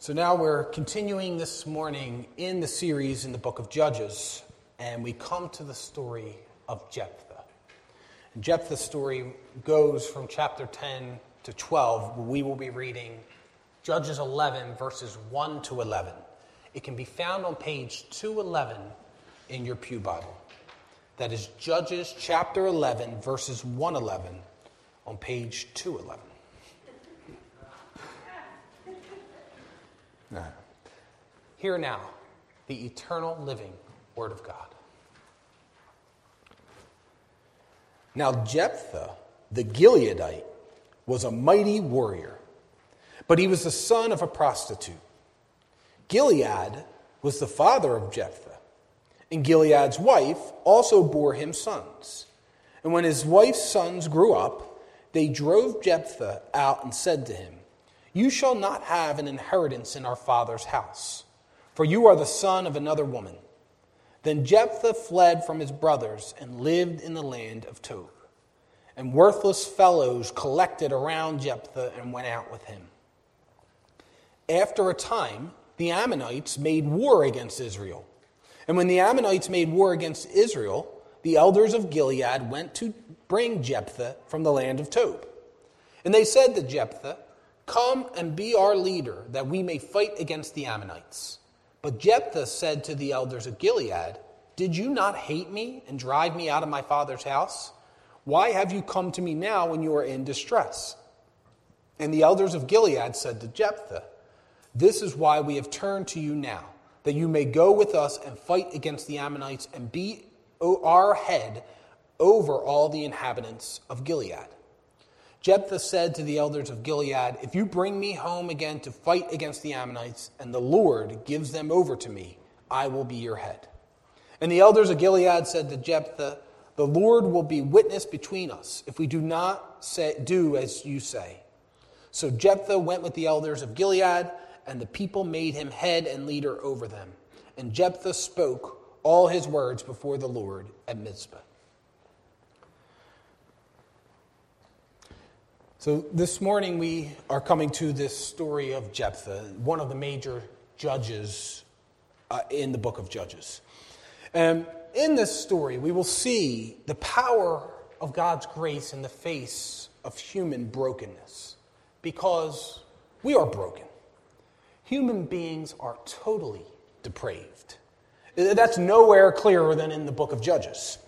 So now we're continuing this morning in the series in the book of Judges, and we come to the story of Jephthah. And Jephthah's story goes from chapter 10 to 12, where we will be reading Judges 11, verses 1 to 11. It can be found on page 211 in your Pew Bible. That is Judges chapter 11, verses 111 on page 211. Hear now the eternal living Word of God. Now, Jephthah, the Gileadite, was a mighty warrior, but he was the son of a prostitute. Gilead was the father of Jephthah, and Gilead's wife also bore him sons. And when his wife's sons grew up, they drove Jephthah out and said to him, you shall not have an inheritance in our father's house, for you are the son of another woman. Then Jephthah fled from his brothers and lived in the land of Tob. And worthless fellows collected around Jephthah and went out with him. After a time, the Ammonites made war against Israel. And when the Ammonites made war against Israel, the elders of Gilead went to bring Jephthah from the land of Tob. And they said to Jephthah, Come and be our leader, that we may fight against the Ammonites. But Jephthah said to the elders of Gilead, Did you not hate me and drive me out of my father's house? Why have you come to me now when you are in distress? And the elders of Gilead said to Jephthah, This is why we have turned to you now, that you may go with us and fight against the Ammonites and be our head over all the inhabitants of Gilead. Jephthah said to the elders of Gilead, If you bring me home again to fight against the Ammonites, and the Lord gives them over to me, I will be your head. And the elders of Gilead said to Jephthah, The Lord will be witness between us if we do not say, do as you say. So Jephthah went with the elders of Gilead, and the people made him head and leader over them. And Jephthah spoke all his words before the Lord at Mizpah. So this morning we are coming to this story of Jephthah, one of the major judges uh, in the book of Judges. And in this story, we will see the power of God's grace in the face of human brokenness because we are broken. Human beings are totally depraved. That's nowhere clearer than in the book of Judges.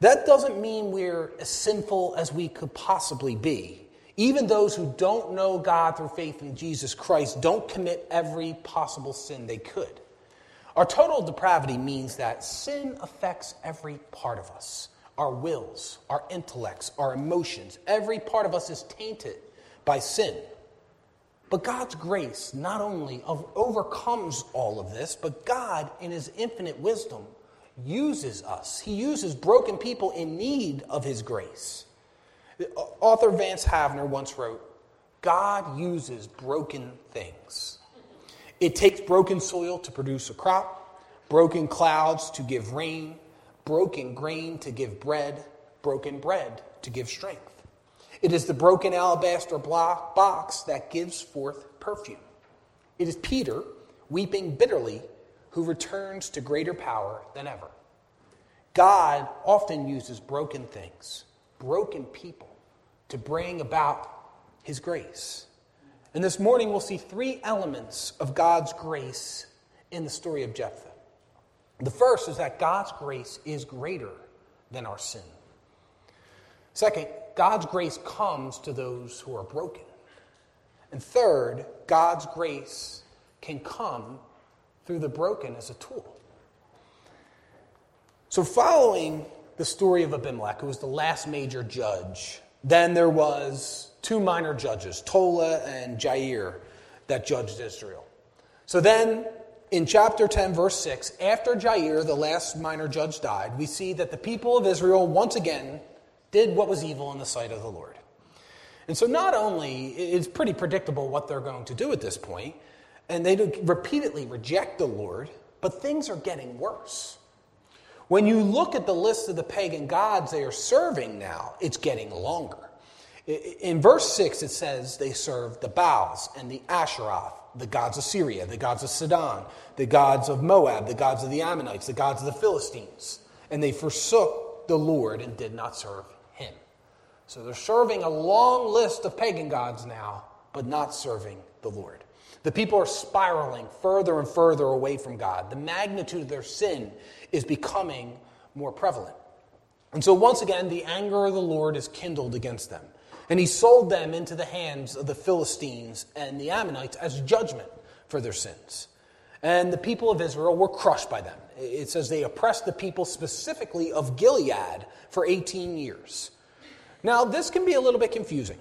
That doesn't mean we're as sinful as we could possibly be. Even those who don't know God through faith in Jesus Christ don't commit every possible sin they could. Our total depravity means that sin affects every part of us our wills, our intellects, our emotions. Every part of us is tainted by sin. But God's grace not only overcomes all of this, but God, in His infinite wisdom, uses us. He uses broken people in need of His grace. Author Vance Havner once wrote God uses broken things. It takes broken soil to produce a crop, broken clouds to give rain, broken grain to give bread, broken bread to give strength. It is the broken alabaster block box that gives forth perfume. It is Peter, weeping bitterly, who returns to greater power than ever. God often uses broken things, broken people, to bring about his grace. And this morning we'll see three elements of God's grace in the story of Jephthah. The first is that God's grace is greater than our sin. Second, God's grace comes to those who are broken. And third, God's grace can come through the broken as a tool. So, following the story of Abimelech, who was the last major judge, then there was two minor judges, Tola and Jair, that judged Israel. So then, in chapter 10, verse 6, after Jair, the last minor judge, died, we see that the people of Israel once again did what was evil in the sight of the Lord. And so, not only it's pretty predictable what they're going to do at this point, and they repeatedly reject the Lord, but things are getting worse. When you look at the list of the pagan gods they are serving now, it's getting longer. In verse 6, it says they serve the Baals and the Asheroth, the gods of Syria, the gods of Sidon, the gods of Moab, the gods of the Ammonites, the gods of the Philistines. And they forsook the Lord and did not serve him. So they're serving a long list of pagan gods now, but not serving the Lord. The people are spiraling further and further away from God. The magnitude of their sin is becoming more prevalent. And so, once again, the anger of the Lord is kindled against them. And he sold them into the hands of the Philistines and the Ammonites as judgment for their sins. And the people of Israel were crushed by them. It says they oppressed the people specifically of Gilead for 18 years. Now, this can be a little bit confusing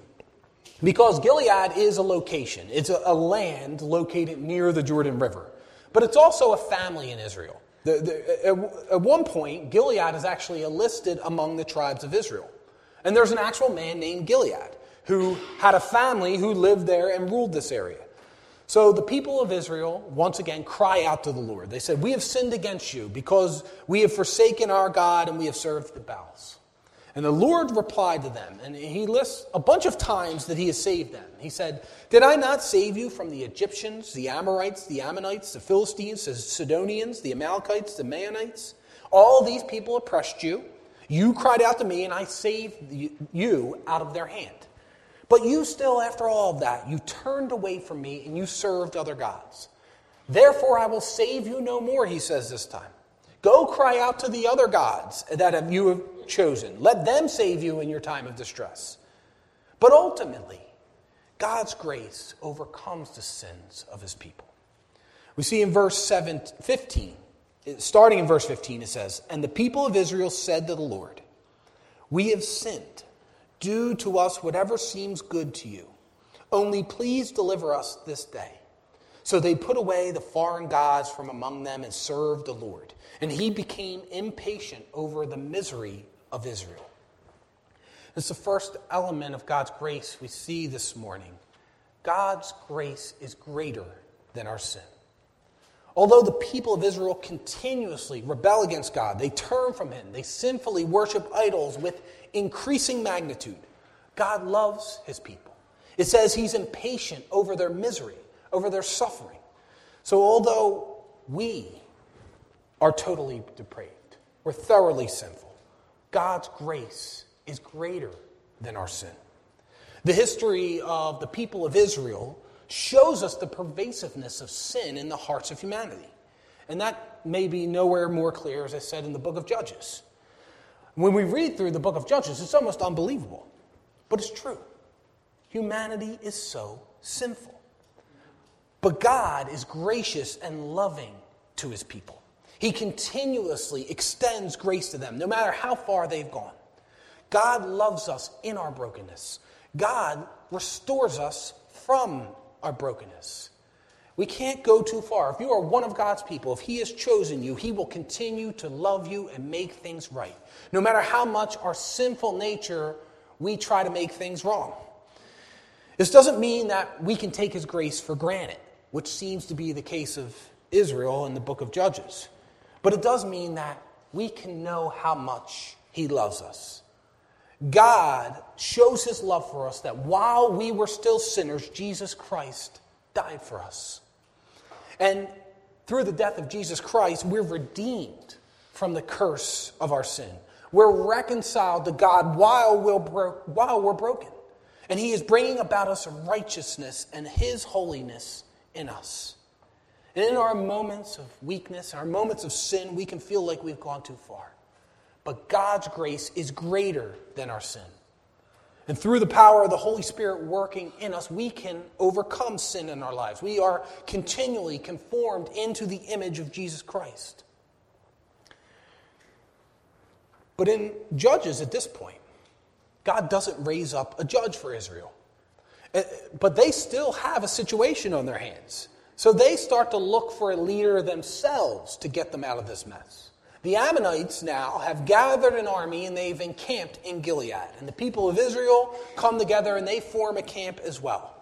because Gilead is a location, it's a, land located near the Jordan River, but it's also a family in Israel. The, the, at one point, Gilead is actually listed among the tribes of Israel. And there's an actual man named Gilead who had a family who lived there and ruled this area. So the people of Israel once again cry out to the Lord. They said, We have sinned against you because we have forsaken our God and we have served the Baals. And the Lord replied to them, and he lists a bunch of times that he has saved them. He said, Did I not save you from the Egyptians, the Amorites, the Ammonites, the Philistines, the Sidonians, the Amalekites, the Maonites? All these people oppressed you. You cried out to me, and I saved you out of their hand. But you still, after all of that, you turned away from me and you served other gods. Therefore, I will save you no more, he says this time. Go cry out to the other gods that you have chosen. Let them save you in your time of distress. But ultimately, God's grace overcomes the sins of his people. We see in verse 7, 15, starting in verse 15, it says, And the people of Israel said to the Lord, We have sinned. Do to us whatever seems good to you. Only please deliver us this day. So they put away the foreign gods from among them and served the Lord. And he became impatient over the misery of Israel. It's the first element of God's grace we see this morning. God's grace is greater than our sin. Although the people of Israel continuously rebel against God, they turn from Him, they sinfully worship idols with increasing magnitude, God loves His people. It says He's impatient over their misery, over their suffering. So, although we are totally depraved, we're thoroughly sinful, God's grace is greater than our sin. The history of the people of Israel shows us the pervasiveness of sin in the hearts of humanity. And that may be nowhere more clear, as I said, in the book of Judges. When we read through the book of Judges, it's almost unbelievable, but it's true. Humanity is so sinful. But God is gracious and loving to his people. He continuously extends grace to them, no matter how far they've gone. God loves us in our brokenness. God restores us from our brokenness. We can't go too far. If you are one of God's people, if He has chosen you, He will continue to love you and make things right. No matter how much our sinful nature we try to make things wrong. This doesn't mean that we can take His grace for granted, which seems to be the case of Israel in the book of Judges. But it does mean that we can know how much He loves us. God shows His love for us that while we were still sinners, Jesus Christ died for us. And through the death of Jesus Christ, we're redeemed from the curse of our sin. We're reconciled to God while we're, bro- while we're broken. And He is bringing about us a righteousness and His holiness in us. And in our moments of weakness, our moments of sin, we can feel like we've gone too far. But God's grace is greater than our sin. And through the power of the Holy Spirit working in us, we can overcome sin in our lives. We are continually conformed into the image of Jesus Christ. But in Judges at this point, God doesn't raise up a judge for Israel. Eh, but they still have a situation on their hands. So they start to look for a leader themselves to get them out of this mess. The Ammonites now have gathered an army and they've encamped in Gilead. And the people of Israel come together and they form a camp as well.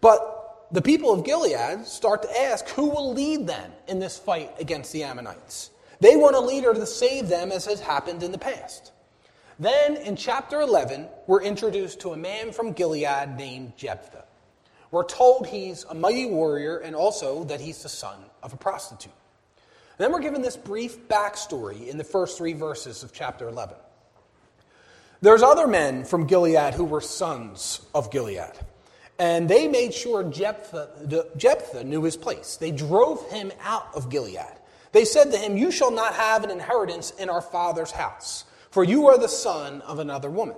But the people of Gilead start to ask who will lead them in this fight against the Ammonites. They want a leader to save them as has happened in the past. Then in chapter 11, we're introduced to a man from Gilead named Jephthah. We're told he's a mighty warrior and also that he's the son of a prostitute. then we're given this brief backstory in the first three verses of chapter 11. There's other men from Gilead who were sons of Gilead. And they made sure Jephthah, Jephthah knew his place. They drove him out of Gilead. They said to him, You shall not have an inheritance in our father's house, for you are the son of another woman.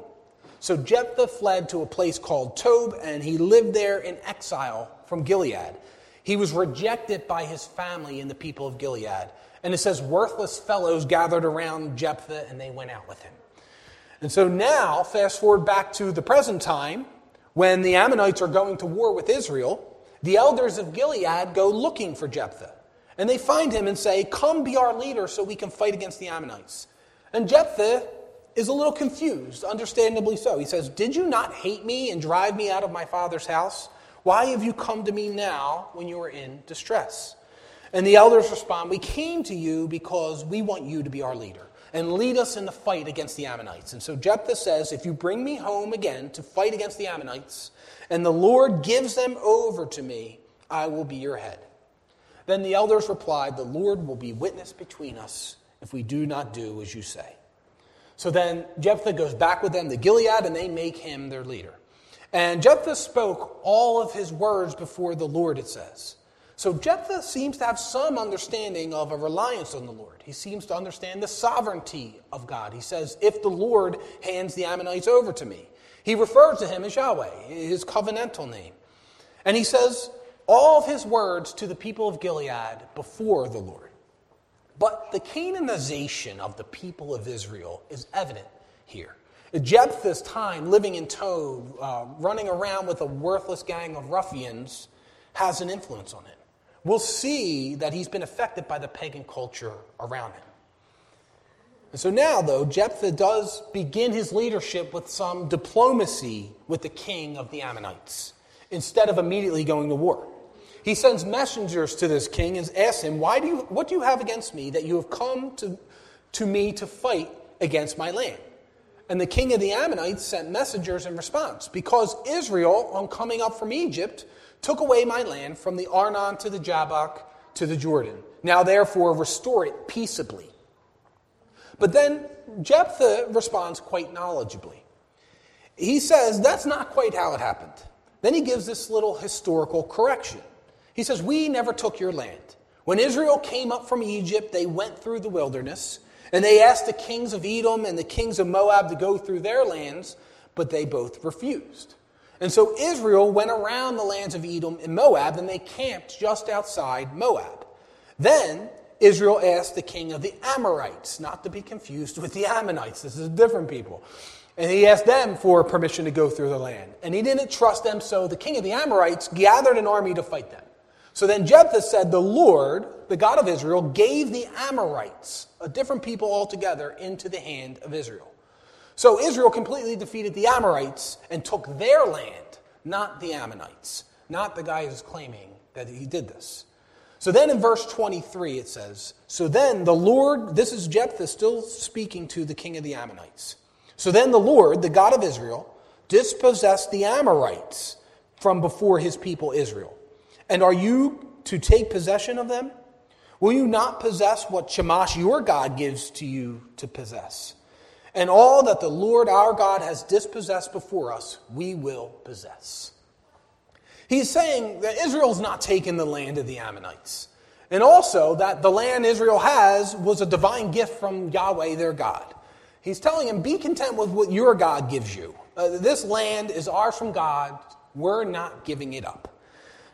So Jephthah fled to a place called Tob, and he lived there in exile from Gilead. He was rejected by his family and the people of Gilead. And it says, worthless fellows gathered around Jephthah, and they went out with him. And so now, fast forward back to the present time, when the Ammonites are going to war with Israel, the elders of Gilead go looking for Jephthah. And they find him and say, Come be our leader so we can fight against the Ammonites. And Jephthah is a little confused, understandably so. He says, Did you not hate me and drive me out of my father's house? Why have you come to me now when you are in distress? And the elders respond, We came to you because we want you to be our leader and lead us in the fight against the Ammonites. And so Jephthah says, If you bring me home again to fight against the Ammonites, and the Lord gives them over to me, I will be your head. Then the elders replied, The Lord will be witness between us if we do not do as you say. So then Jephthah goes back with them to Gilead, and they make him their leader. And Jephthah spoke all of his words before the Lord, it says. So Jephthah seems to have some understanding of a reliance on the Lord. He seems to understand the sovereignty of God. He says, If the Lord hands the Ammonites over to me, he refers to him as Yahweh, his covenantal name. And he says all of his words to the people of Gilead before the Lord. But the Canaanization of the people of Israel is evident here. Jephthah's time living in Tob, uh, running around with a worthless gang of ruffians, has an influence on him. we'll see that he's been affected by the pagan culture around him. And so now, though, Jephthah does begin his leadership with some diplomacy with the king of the Ammonites instead of immediately going to war. He sends messengers to this king and asks him, Why do you, What do you have against me that you have come to, to me to fight against my land? And the king of the Ammonites sent messengers in response because Israel, on coming up from Egypt, took away my land from the Arnon to the Jabbok to the Jordan. Now, therefore, restore it peaceably. But then Jephthah responds quite knowledgeably. He says, That's not quite how it happened. Then he gives this little historical correction. He says, We never took your land. When Israel came up from Egypt, they went through the wilderness, and they asked the kings of Edom and the kings of Moab to go through their lands, but they both refused. And so Israel went around the lands of Edom and Moab, and they camped just outside Moab. Then Israel asked the king of the Amorites, not to be confused with the Ammonites, this is a different people. And he asked them for permission to go through the land. And he didn't trust them, so the king of the Amorites gathered an army to fight them. So then Jephthah said, The Lord, the God of Israel, gave the Amorites, a different people altogether, into the hand of Israel. So Israel completely defeated the Amorites and took their land, not the Ammonites, not the guy who's claiming that he did this. So then in verse 23 it says, So then the Lord, this is Jephthah still speaking to the king of the Ammonites. So then the Lord, the God of Israel, dispossessed the Amorites from before his people Israel. And are you to take possession of them? Will you not possess what Chemosh your God gives to you to possess? And all that the Lord our God has dispossessed before us, we will possess. He's saying that Israel's not taken the land of the Ammonites. And also that the land Israel has was a divine gift from Yahweh, their God. He's telling him, be content with what your God gives you. Uh, this land is ours from God. We're not giving it up.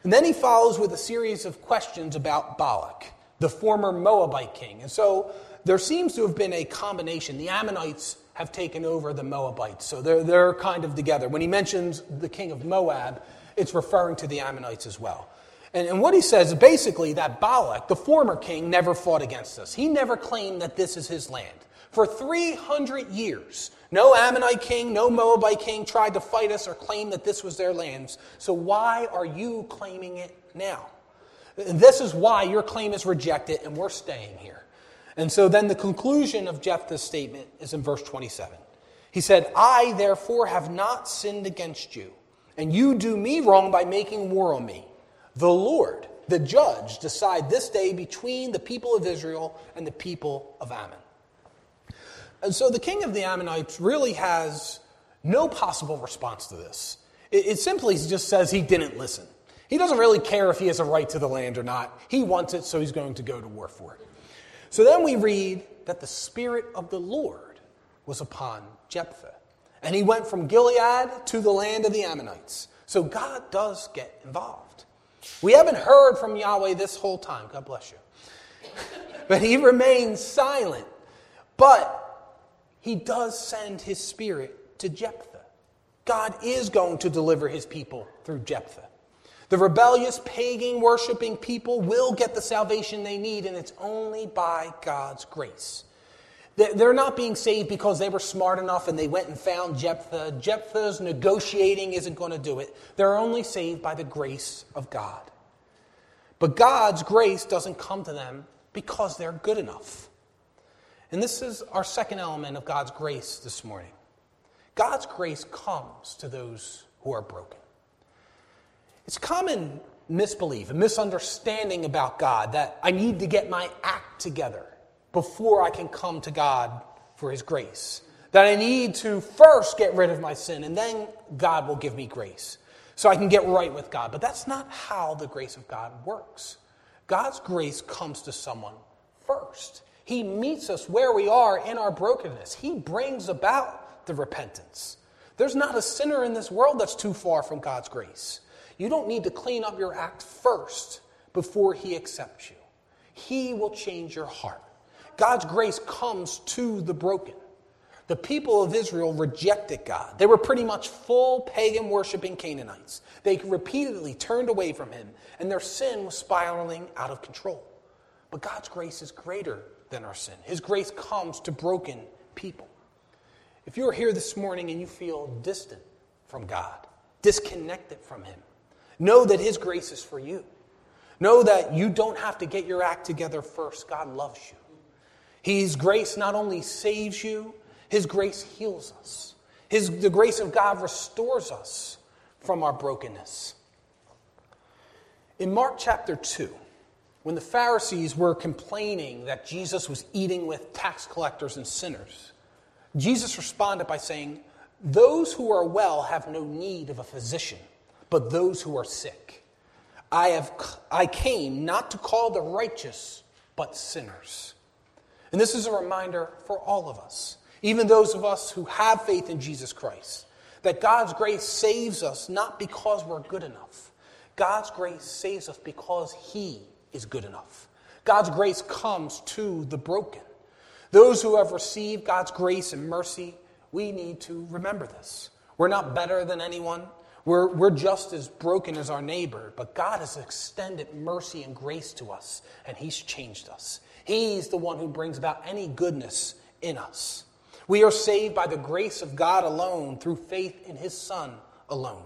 And then he follows with a series of questions about Balak, the former Moabite king. And so there seems to have been a combination. The Ammonites have taken over the Moabites, so they're, they're kind of together. When he mentions the king of Moab, it's referring to the Ammonites as well. And, and what he says is basically that Balak, the former king, never fought against us. He never claimed that this is his land. For 300 years, no Ammonite king, no Moabite king tried to fight us or claim that this was their lands. So why are you claiming it now? This is why your claim is rejected and we're staying here. And so then the conclusion of Jephthah's statement is in verse 27. He said, I therefore have not sinned against you, and you do me wrong by making war on me. The Lord, the judge, decide this day between the people of Israel and the people of Ammon. And so the king of the Ammonites really has no possible response to this. It, it simply just says he didn't listen. He doesn't really care if he has a right to the land or not. He wants it, so he's going to go to war for it. So then we read that the Spirit of the Lord was upon Jephthah. And he went from Gilead to the land of the Ammonites. So God does get involved. We haven't heard from Yahweh this whole time. God bless you. but he remains silent. But he does send his spirit to Jephthah. God is going to deliver his people through Jephthah. The rebellious, pagan, worshiping people will get the salvation they need, and it's only by God's grace. They're not being saved because they were smart enough and they went and found Jephthah. Jephthah's negotiating isn't going to do it. They're only saved by the grace of God. But God's grace doesn't come to them because they're good enough. And this is our second element of God's grace this morning. God's grace comes to those who are broken. It's common misbelief and misunderstanding about God that I need to get my act together before I can come to God for His grace. That I need to first get rid of my sin and then God will give me grace so I can get right with God. But that's not how the grace of God works. God's grace comes to someone first. He meets us where we are in our brokenness, He brings about the repentance. There's not a sinner in this world that's too far from God's grace. You don't need to clean up your act first before He accepts you. He will change your heart. God's grace comes to the broken. The people of Israel rejected God. They were pretty much full pagan worshiping Canaanites. They repeatedly turned away from Him, and their sin was spiraling out of control. But God's grace is greater than our sin. His grace comes to broken people. If you're here this morning and you feel distant from God, disconnected from Him, know that His grace is for you. Know that you don't have to get your act together first. God loves you. His grace not only saves you, His grace heals us. His, the grace of God restores us from our brokenness. In Mark chapter 2, when the Pharisees were complaining that Jesus was eating with tax collectors and sinners, Jesus responded by saying, Those who are well have no need of a physician, but those who are sick. I, have, I came not to call the righteous, but sinners. And this is a reminder for all of us, even those of us who have faith in Jesus Christ, that God's grace saves us not because we're good enough. God's grace saves us because He is good enough. God's grace comes to the broken. Those who have received God's grace and mercy, we need to remember this. We're not better than anyone. We're, we're just as broken as our neighbor, but God has extended mercy and grace to us, and He's changed us. He's the one who brings about any goodness in us. We are saved by the grace of God alone through faith in His Son alone.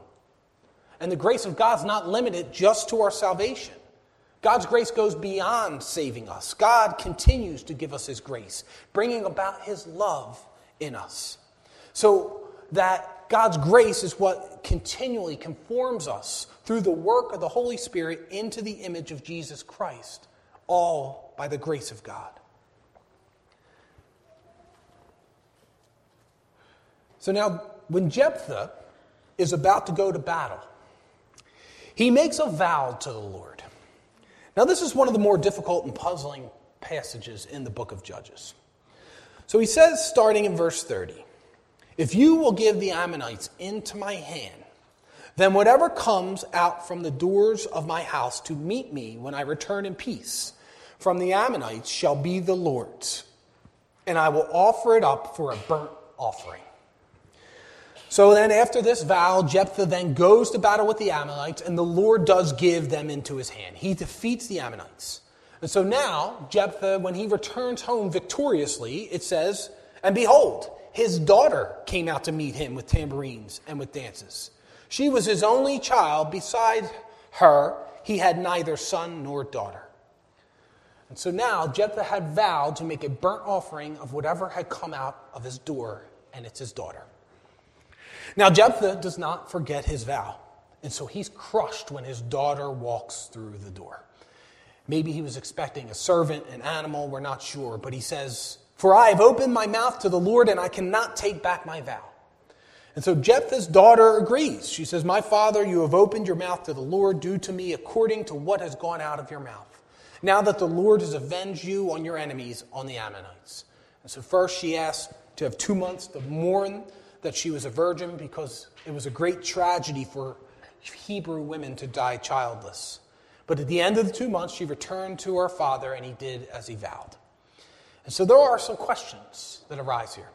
And the grace of God's not limited just to our salvation. God's grace goes beyond saving us. God continues to give us His grace, bringing about His love in us. So that God's grace is what continually conforms us through the work of the Holy Spirit into the image of Jesus Christ, all by the grace of God. So now, when Jephthah is about to go to battle, he makes a vow to the Lord. Now, this is one of the more difficult and puzzling passages in the book of Judges. So he says, starting in verse 30, If you will give the Ammonites into my hand, then whatever comes out from the doors of my house to meet me when I return in peace, from the Ammonites shall be the Lord's, and I will offer it up for a burnt offering. So then, after this vow, Jephthah then goes to battle with the Ammonites, and the Lord does give them into his hand. He defeats the Ammonites. And so now, Jephthah, when he returns home victoriously, it says, And behold, his daughter came out to meet him with tambourines and with dances. She was his only child. Beside her, he had neither son nor daughter. And so now Jephthah had vowed to make a burnt offering of whatever had come out of his door and it's his daughter. Now, Jephthah does not forget his vow, and so he's crushed when his daughter walks through the door. Maybe he was expecting a servant, an animal, we're not sure, but he says, For I have opened my mouth to the Lord, and I cannot take back my vow. And so Jephthah's daughter agrees. She says, My father, you have opened your mouth to the Lord. Do to me according to what has gone out of your mouth. Now that the Lord has avenged you on your enemies, on the Ammonites. And so first she asks to have two months to mourn that she was a virgin because it was a great tragedy for Hebrew women to die childless. But at the end of the two months, she returned to her father, and he did as he vowed. And so there are some questions that arise here.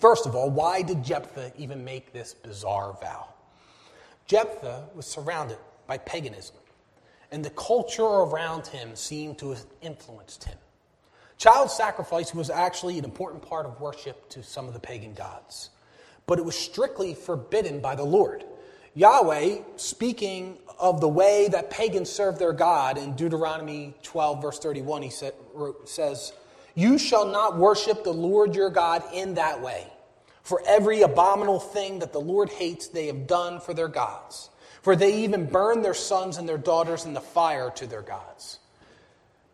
First of all, why did Jephthah even make this bizarre vow? Jephthah was surrounded by paganism, and the culture around him seemed to have influenced him. Child sacrifice was actually an important part of worship to some of the pagan gods, but it was strictly forbidden by the Lord. Yahweh, speaking of the way that pagans serve their God in Deuteronomy 12, verse 31, he says, you shall not worship the Lord your God in that way. For every abominable thing that the Lord hates, they have done for their gods. For they even burn their sons and their daughters in the fire to their gods.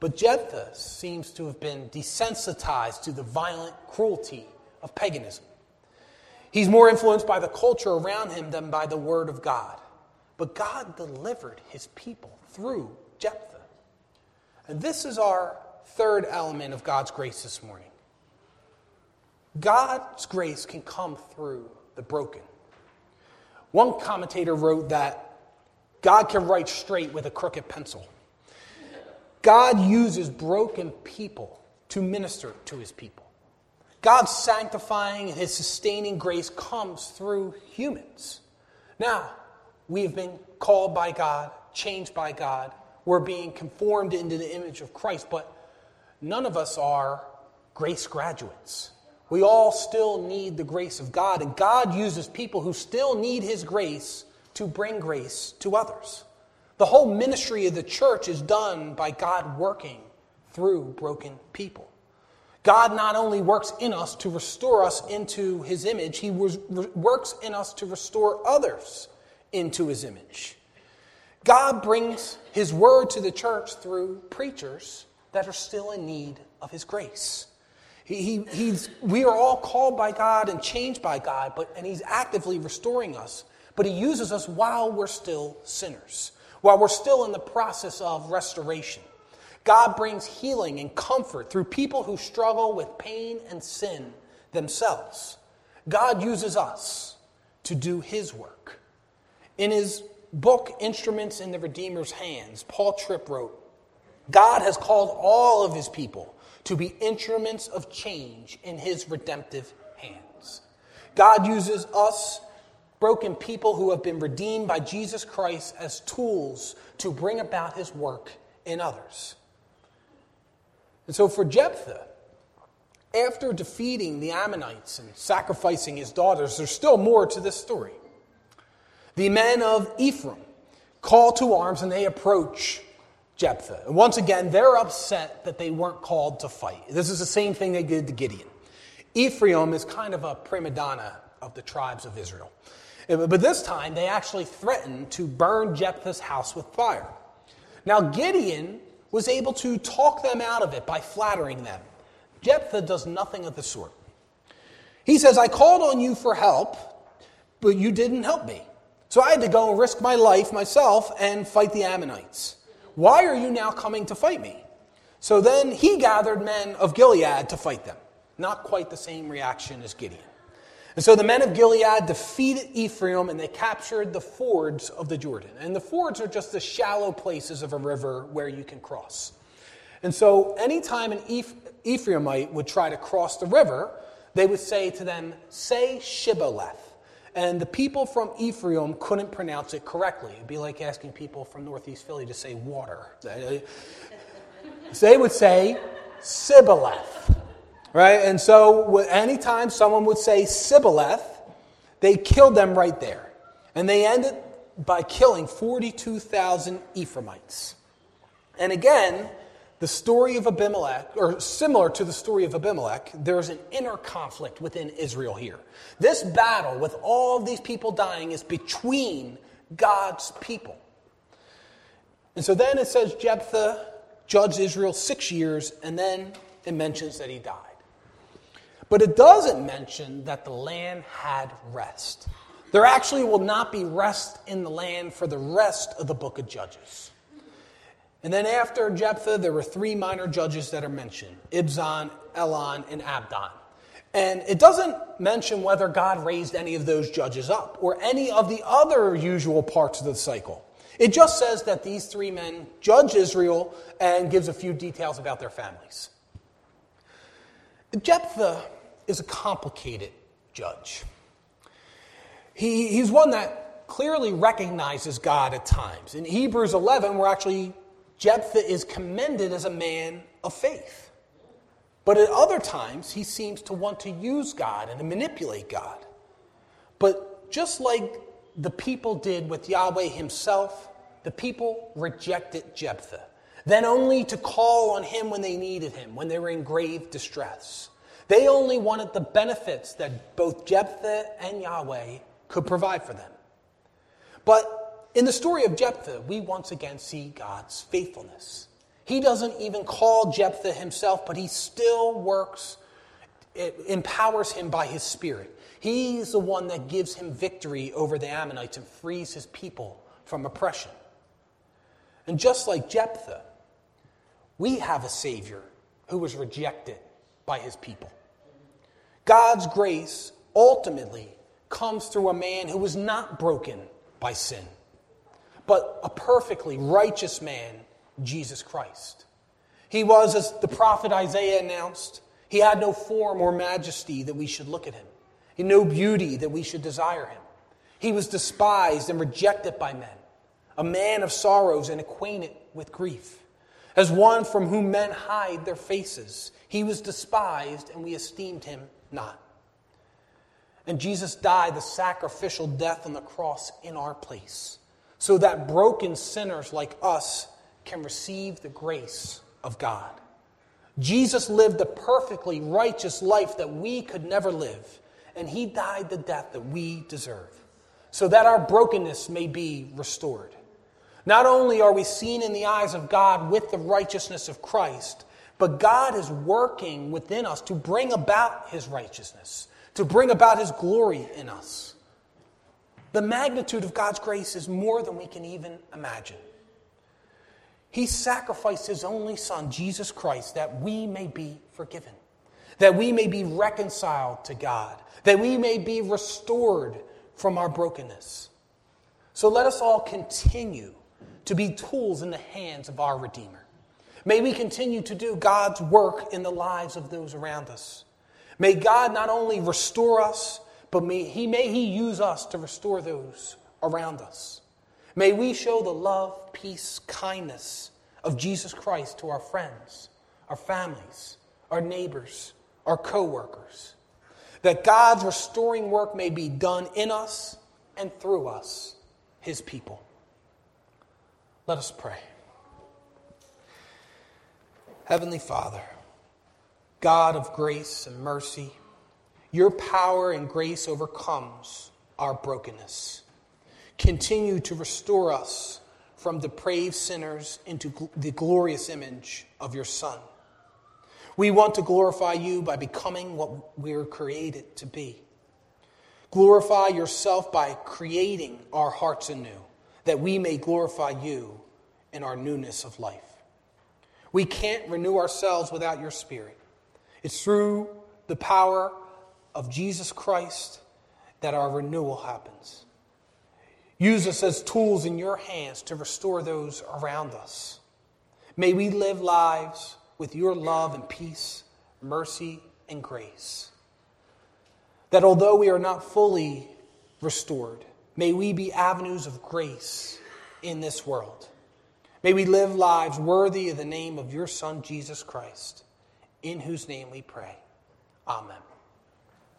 But Jephthah seems to have been desensitized to the violent cruelty of paganism. He's more influenced by the culture around him than by the word of God. But God delivered his people through Jephthah. And this is our third element of God's grace this morning. God's grace can come through the broken. One commentator wrote that God can write straight with a crooked pencil. God uses broken people to minister to his people. God's sanctifying and his sustaining grace comes through humans. Now, we have been called by God, changed by God. We're being conformed into the image of Christ, but none of us are grace graduates. We all still need the grace of God, and God uses people who still need His grace to bring grace to others. The whole ministry of the church is done by God working through broken people. God not only works in us to restore us into His image, He works in us to restore others into His image. God brings His word to the church through preachers that are still in need of His grace. He, he, we are all called by God and changed by God, but, and He's actively restoring us. But He uses us while we're still sinners, while we're still in the process of restoration. God brings healing and comfort through people who struggle with pain and sin themselves. God uses us to do His work. In his book, Instruments in the Redeemer's Hands, Paul Tripp wrote God has called all of his people to be instruments of change in his redemptive hands. God uses us, broken people who have been redeemed by Jesus Christ, as tools to bring about his work in others. And so for Jephthah, after defeating the Ammonites and sacrificing his daughters, there's still more to this story. The men of Ephraim call to arms and they approach Jephthah. And once again, they're upset that they weren't called to fight. This is the same thing they did to Gideon. Ephraim is kind of a prima donna of the tribes of Israel. But this time, they actually threatened to burn Jephthah's house with fire. Now, Gideon was able to talk them out of it by flattering them. Jephthah does nothing of the sort. He says, I called on you for help, but you didn't help me. So I had to go and risk my life myself and fight the Ammonites. Why are you now coming to fight me? So then he gathered men of Gilead to fight them. Not quite the same reaction as Gideon. And so the men of Gilead defeated Ephraim and they captured the fords of the Jordan. And the fords are just the shallow places of a river where you can cross. And so anytime an Ephraimite would try to cross the river, they would say to them, Say Shibboleth and the people from Ephraim couldn't pronounce it correctly. It'd be like asking people from Northeast Philly to say water. They would say Sibboleth, right? And so anytime someone would say Sibboleth, they killed them right there. And they ended by killing 42,000 Ephraimites. And again, the story of Abimelech, or similar to the story of Abimelech, there's an inner conflict within Israel here. This battle with all these people dying is between God's people. And so then it says Jephthah judged Israel six years, and then it mentions that he died. But it doesn't mention that the land had rest. There actually will not be rest in the land for the rest of the book of Judges. And then after Jephthah, there were three minor judges that are mentioned Ibzan, Elon, and Abdon. And it doesn't mention whether God raised any of those judges up or any of the other usual parts of the cycle. It just says that these three men judge Israel and gives a few details about their families. Jephthah is a complicated judge. He, he's one that clearly recognizes God at times. In Hebrews 11, we're actually Jephthah is commended as a man of faith. But at other times, he seems to want to use God and to manipulate God. But just like the people did with Yahweh himself, the people rejected Jephthah, then only to call on him when they needed him, when they were in grave distress. They only wanted the benefits that both Jephthah and Yahweh could provide for them. But in the story of Jephthah, we once again see God's faithfulness. He doesn't even call Jephthah himself, but he still works, it empowers him by his spirit. He's the one that gives him victory over the Ammonites and frees his people from oppression. And just like Jephthah, we have a Savior who was rejected by his people. God's grace ultimately comes through a man who was not broken by sin but a perfectly righteous man, Jesus Christ. He was, as the prophet Isaiah announced, he had no form or majesty that we should look at him, he no beauty that we should desire him. He was despised and rejected by men, a man of sorrows and acquainted with grief. As one from whom men hide their faces, he was despised and we esteemed him not. And Jesus died the sacrificial death on the cross in our place so that broken sinners like us can receive the grace of God. Jesus lived the perfectly righteous life that we could never live, and he died the death that we deserve, so that our brokenness may be restored. Not only are we seen in the eyes of God with the righteousness of Christ, but God is working within us to bring about his righteousness, to bring about his glory in us. The magnitude of God's grace is more than we can even imagine. He sacrificed his only Son, Jesus Christ, that we may be forgiven, that we may be reconciled to God, that we may be restored from our brokenness. So let us all continue to be tools in the hands of our Redeemer. May we continue to do God's work in the lives of those around us. May God not only restore us, but may he, may he use us to restore those around us. May we show the love, peace, kindness of Jesus Christ to our friends, our families, our neighbors, our co workers. That God's restoring work may be done in us and through us, his people. Let us pray. Heavenly Father, God of grace and mercy, your power and grace overcomes our brokenness. Continue to restore us from depraved sinners into the glorious image of your Son. We want to glorify you by becoming what we're created to be. Glorify yourself by creating our hearts anew, that we may glorify you in our newness of life. We can't renew ourselves without your Spirit. It's through the power of Jesus Christ that our renewal happens. Use us as tools in your hands to restore those around us. May we live lives with your love and peace, mercy and grace. That although we are not fully restored, may we be avenues of grace in this world. May we live lives worthy of the name of your Son, Jesus Christ, in whose name we pray. Amen.